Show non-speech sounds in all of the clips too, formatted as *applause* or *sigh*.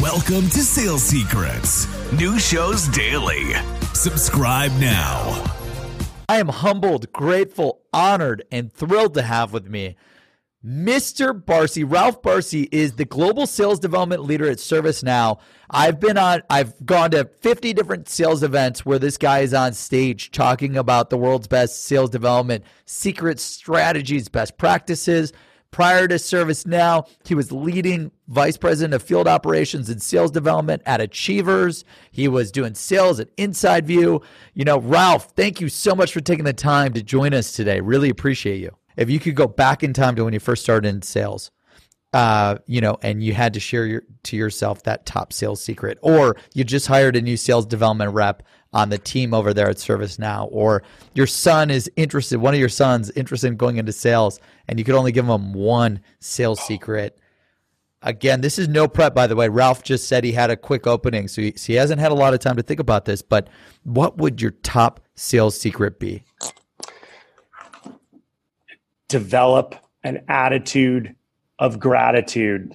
Welcome to Sales Secrets, new shows daily. Subscribe now. I am humbled, grateful, honored, and thrilled to have with me Mr. Barsi. Ralph Barsi is the global sales development leader at ServiceNow. I've been on, I've gone to 50 different sales events where this guy is on stage talking about the world's best sales development secrets, strategies, best practices. Prior to ServiceNow, he was leading vice president of field operations and sales development at Achievers. He was doing sales at Inside View. You know, Ralph, thank you so much for taking the time to join us today. Really appreciate you. If you could go back in time to when you first started in sales, uh, you know, and you had to share your, to yourself that top sales secret, or you just hired a new sales development rep on the team over there at ServiceNow, or your son is interested, one of your sons interested in going into sales, and you could only give him one sales secret. Again, this is no prep, by the way. Ralph just said he had a quick opening, so he, so he hasn't had a lot of time to think about this. But what would your top sales secret be? Develop an attitude of gratitude.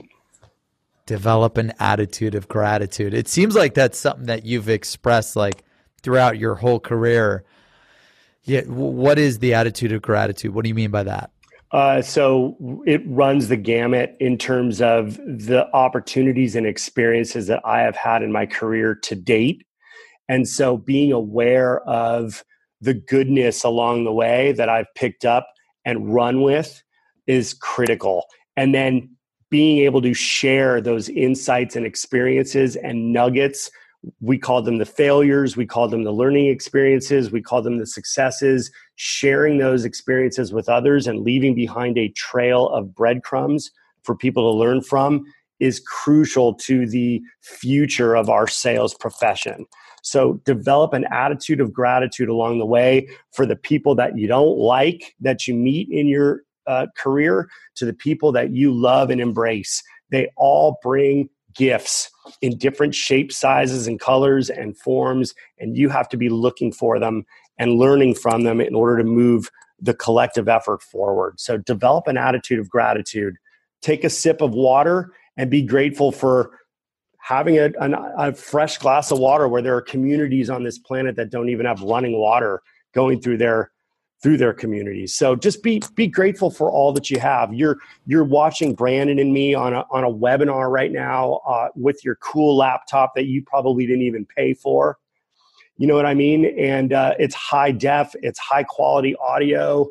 Develop an attitude of gratitude. It seems like that's something that you've expressed like throughout your whole career. Yeah, what is the attitude of gratitude? What do you mean by that? Uh, so it runs the gamut in terms of the opportunities and experiences that I have had in my career to date. And so being aware of the goodness along the way that I've picked up and run with is critical. And then being able to share those insights and experiences and nuggets we call them the failures. We call them the learning experiences. We call them the successes. Sharing those experiences with others and leaving behind a trail of breadcrumbs for people to learn from is crucial to the future of our sales profession. So develop an attitude of gratitude along the way for the people that you don't like that you meet in your uh, career to the people that you love and embrace. They all bring gifts in different shapes, sizes, and colors and forms, and you have to be looking for them and learning from them in order to move the collective effort forward. So, develop an attitude of gratitude. Take a sip of water and be grateful for having a, a, fresh glass of water where there are communities on this planet that don't even have running water going through their through their communities. So just be be grateful for all that you have. You're you're watching Brandon and me on a on a webinar right now uh, with your cool laptop that you probably didn't even pay for. You know what I mean? And uh, it's high def, it's high quality audio.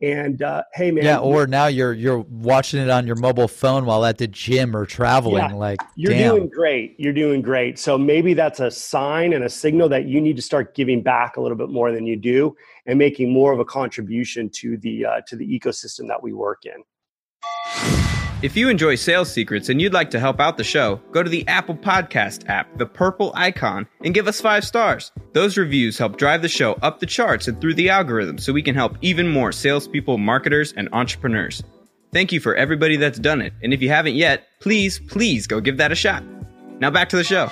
And uh, hey, man, yeah. Or now you're you're watching it on your mobile phone while at the gym or traveling. Yeah, like you're damn. doing great. You're doing great. So maybe that's a sign and a signal that you need to start giving back a little bit more than you do, and making more of a contribution to the uh, to the ecosystem that we work in. If you enjoy sales secrets and you'd like to help out the show, go to the Apple Podcast app, the purple icon, and give us five stars. Those reviews help drive the show up the charts and through the algorithm so we can help even more salespeople, marketers, and entrepreneurs. Thank you for everybody that's done it, and if you haven't yet, please, please go give that a shot. Now back to the show.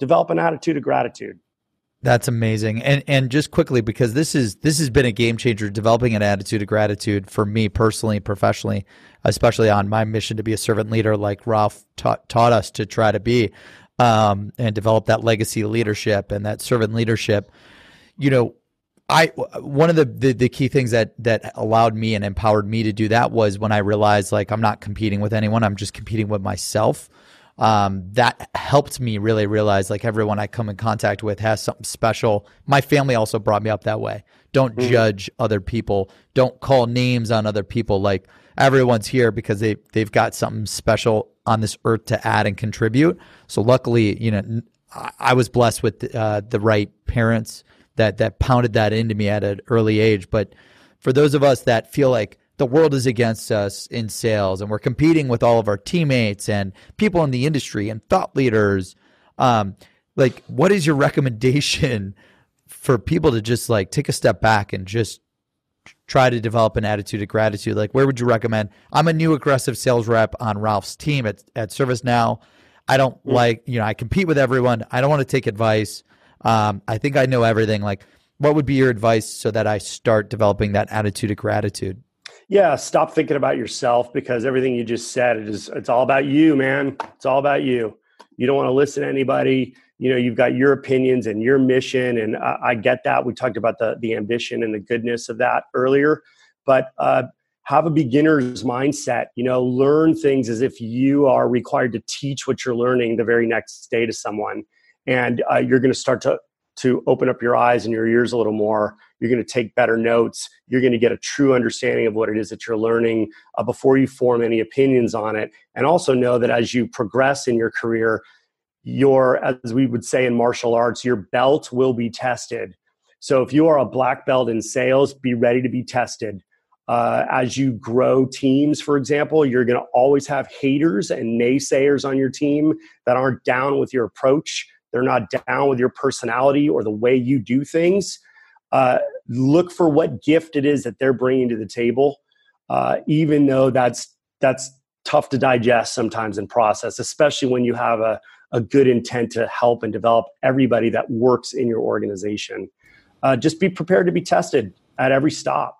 Develop an attitude of gratitude. That's amazing. And and just quickly because this is this has been a game changer developing an attitude of gratitude for me personally, professionally, especially on my mission to be a servant leader like Ralph taught, taught us to try to be um, and develop that legacy leadership and that servant leadership. You know, I one of the, the, the key things that that allowed me and empowered me to do that was when I realized like I'm not competing with anyone, I'm just competing with myself um, that helped me really realize like everyone I come in contact with has something special. My family also brought me up that way. Don't mm-hmm. judge other people. Don't call names on other people. Like everyone's here because they they've got something special on this earth to add and contribute. So luckily, you know, I was blessed with uh, the right parents that that pounded that into me at an early age. But for those of us that feel like the world is against us in sales and we're competing with all of our teammates and people in the industry and thought leaders. Um, like what is your *laughs* recommendation for people to just like take a step back and just try to develop an attitude of gratitude? Like where would you recommend? I'm a new aggressive sales rep on ralph's team at, at ServiceNow. I don't mm-hmm. like you know i compete with everyone. I don't want to take advice. Um, i think i know everything. Like what would be your advice so that i start developing that attitude of gratitude Yeah, stop thinking about yourself because everything you just said it is it's all about you, man. It's all about you. You don't want to listen to anybody. You know, you've got your opinions and your mission, and I, I get that. We talked about the the ambition and the goodness of that earlier, but uh, have a beginner's mindset. You know, learn things as if you are required to teach what you're learning the very next day to someone, and uh, you're going to start to to open up your eyes and your ears a little more. You're going to take better notes. You're going to get a true understanding of what it is that you're learning uh, before you form any opinions on it. And also know that as you progress in your career, your, as we would say in martial arts, your belt will be tested. So if you are a black belt in sales, be ready to be tested. Uh, as you grow teams, for example, you're going to always have haters and naysayers on your team that aren't down with your approach they're not down with your personality or the way you do things, uh, look for what gift it is that they're bringing to the table, uh, even though that's that's tough to digest sometimes and process, especially when you have a, a good intent to help and develop everybody that works in your organization. Uh, just be prepared to be tested at every stop.